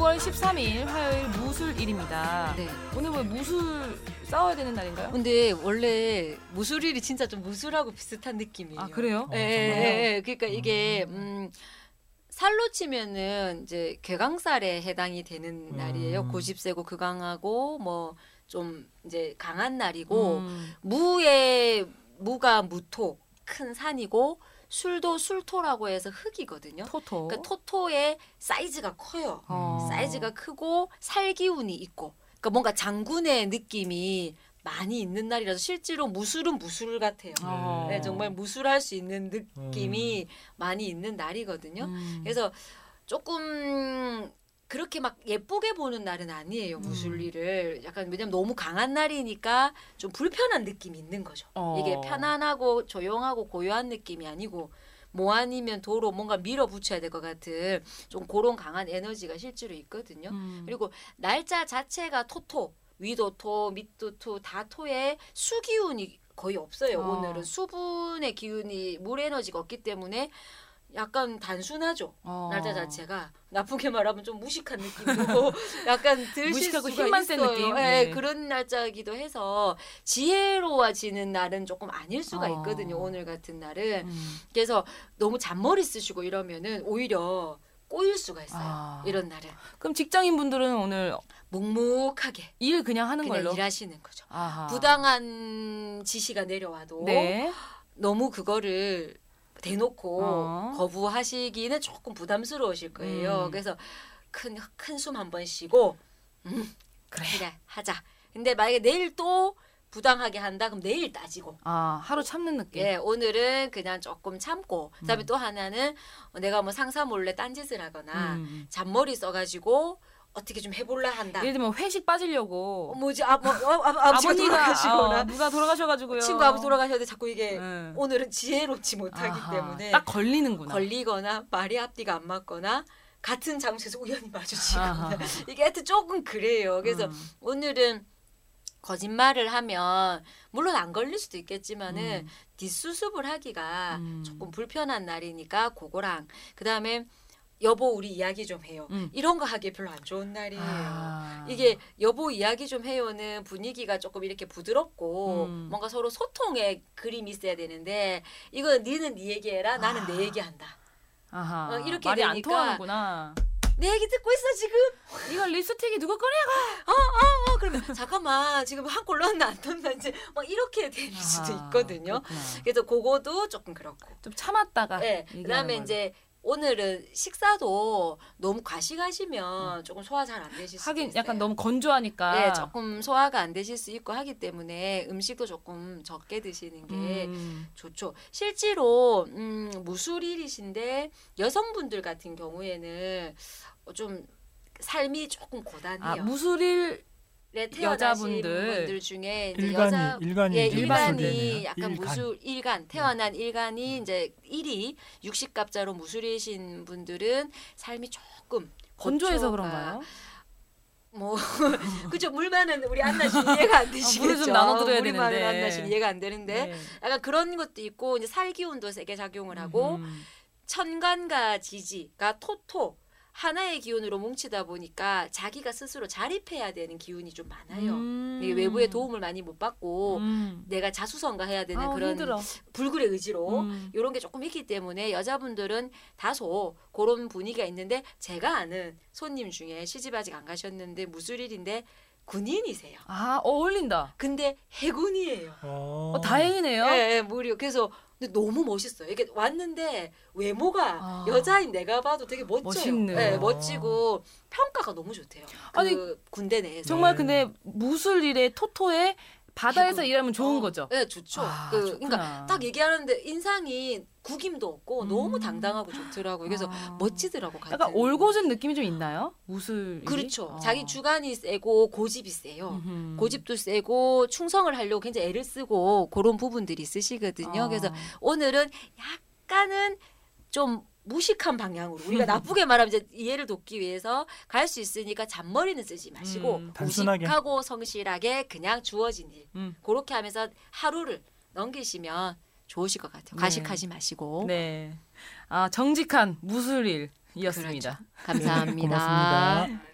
13일 화요일 무술일입니다. 네. 오늘 왜 무술 싸워야 되는 날인가요? 근데 원래 무술일이 진짜 좀 무술하고 비슷한 느낌이에요. 아 그래요? 예, 예, 예. 그러니까 이게 음 살로 치면은 이제 개강살에 해당이 되는 음. 날이에요. 고집 세고 극강하고 뭐 좀 이제 강한 날이고 음. 무의 무가 무토 큰 산이고 술도 술토라고 해서 흙이거든요. 토토. 그러니까 토토의 사이즈가 커요. 어. 사이즈가 크고 살기운이 있고 그러니까 뭔가 장군의 느낌이 많이 있는 날이라서 실제로 무술은 무술 같아요. 어. 네, 정말 무술할 수 있는 느낌이 많이 있는 날이거든요. 음. 그래서 조금 그렇게 막 예쁘게 보는 날은 아니에요 음. 무술리를 약간 왜냐면 너무 강한 날이니까 좀 불편한 느낌이 있는 거죠. 어. 이게 편안하고 조용하고 고요한 느낌이 아니고 뭐 아니면 도로 뭔가 밀어붙여야 될 것 같은 좀 그런 강한 에너지가 실제로 있거든요. 음. 그리고 날짜 자체가 토토 위도 토 밑도 토다 토에 수기운이 거의 없어요. 어. 오늘은 수분의 기운이 물 에너지가 없기 때문에 약간 단순하죠. 어. 날짜 자체가 나쁘게 말하면 좀 무식한 느낌이고 약간 들실 수가 힘만 센 있어요. 느낌? 예, 네. 그런 날짜이기도 해서 지혜로워지는 날은 조금 아닐 수가 어. 있거든요. 오늘 같은 날은 음. 그래서 너무 잔머리 쓰시고 이러면은 오히려 꼬일 수가 있어요. 아. 이런 날은 그럼 직장인 분들은 오늘 묵묵하게 일 그냥 하는 그냥 걸로. 일하시는 거죠. 아하. 부당한 지시가 내려와도 네. 너무 그거를 대놓고 어. 거부하시기는 조금 부담스러우실 거예요. 음. 그래서 큰 큰 숨 한 번 쉬고 음, 그래. 그래 하자. 근데 만약에 내일 또 부당하게 한다 그럼 내일 따지고 아 하루 참는 느낌. 예 오늘은 그냥 조금 참고 그다음에 음. 또 하나는 내가 뭐 상사 몰래 딴짓을 하거나 음. 잔머리 써가지고 어떻게 좀 해볼라 한다. 예를 들면 회식 빠지려고 어, 뭐지 아, 뭐, 어, 아, 아 버지가 돌아가시거나 어, 누가 돌아가셔가지고요. 친구 아버지 돌아가셨는데 자꾸 이게 응. 오늘은 지혜롭지 못하기 아하, 때문에 딱 걸리는구나. 걸리거나 말이 앞뒤가 안 맞거나 같은 장소에서 우연히 마주치거나. 이게 하여튼 조금 그래요. 그래서 음. 오늘은 거짓말을 하면 물론 안 걸릴 수도 있겠지만은 음. 뒷수습을 하기가 음. 조금 불편한 날이니까 그거랑 그다음에 여보 우리 이야기 좀 해요. 음. 이런 거 하기 별로 안 좋은 날이에요. 아. 이게 여보 이야기 좀 해요는 분위기가 조금 이렇게 부드럽고 음. 뭔가 서로 소통의 그림이 있어야 되는데 이거 니는 네 얘기해라 나는 아. 내 얘기한다. 아하. 어, 이렇게 말이 안 되니까 통하는구나. 내 얘기 듣고 있어 지금. 이거 립스틱이 누가 꺼내가? 어 그러면 잠깐만 지금 한골 넣었나 안 넣었나 이제 막 이렇게 될 수도 있거든요. 그렇구나. 그래서 그거도 조금 그렇고. 좀 참았다가. 네. 그다음에 걸로. 이제 오늘은 식사도 너무 과식하시면 조금 소화 잘 안 되실 수도 하긴 있어요. 약간 너무 건조하니까. 네, 조금 소화가 안 되실 수 있고 하기 때문에 음식도 조금 적게 드시는 게 음. 좋죠. 실제로 음, 무술일이신데 여성분들 같은 경우에는 좀 삶이 조금 고단해요. 아 무술일 여자분들. 분들 중에 일간이 여자 일간이 예, 일간이. 약간 일간. 무술 일간 태어난 일간이 이제 일이 60갑자로 무술이신 분들은 삶이 조금 건조해서 그런가요? 뭐 그죠 물만은 우리 안나신 이해가 안 되시겠죠. 물을 좀 나눠드려야 물만은 되는데. 안나신 이해가 안 되는데 네. 약간 그런 것도 있고 이제 살기운도 세게 작용을 하고 음. 천간과 지지가 토토 하나의 기운으로 뭉치다 보니까 자기가 스스로 자립해야 되는 기운이 좀 많아요. 음. 외부의 도움을 많이 못 받고 음. 내가 자수성가해야 되는 아우, 그런 힘들어. 불굴의 의지로 음. 이런 게 조금 있기 때문에 여자분들은 다소 그런 분위기가 있는데 제가 아는 손님 중에 시집 아직 안 가셨는데 무술일인데 군인이세요. 아 어울린다. 근데 해군이에요. 어. 어, 다행이네요. 예, 예, 무료. 그래서 근데 너무 멋있어요. 이게 왔는데 외모가 아. 여자인 내가 봐도 되게 멋져요. 멋있네요. 예, 멋지고 평가가 너무 좋대요. 그 아니, 군대 내에서. 정말 네. 근데 무술 일에 토토에 바다에서 해군. 일하면 좋은 어, 거죠. 네, 좋죠. 아, 그, 좋구나. 그러니까 딱 얘기하는데 인상이 구김도 없고 너무 음. 당당하고 좋더라고요. 그래서 아. 멋지더라고. 같은. 약간 올곧은 느낌이 좀 있나요? 무술. 그렇죠. 아. 자기 주관이 세고 고집이 세요. 음흠. 고집도 세고 충성을 하려고 굉장히 애를 쓰고 그런 부분들이 있으시거든요. 아. 그래서 오늘은 약간은 좀 무식한 방향으로 우리가 나쁘게 말하면 이제 이해를 돕기 위해서 갈 수 있으니까 잔머리는 쓰지 마시고 음. 단순하게. 무식하고 성실하게 그냥 주어진 일 음. 그렇게 하면서 하루를 넘기시면 좋으실 것 같아요. 네. 과식하지 마시고 네. 아 정직한 무술일이었습니다. 감사합니다. 고맙습니다.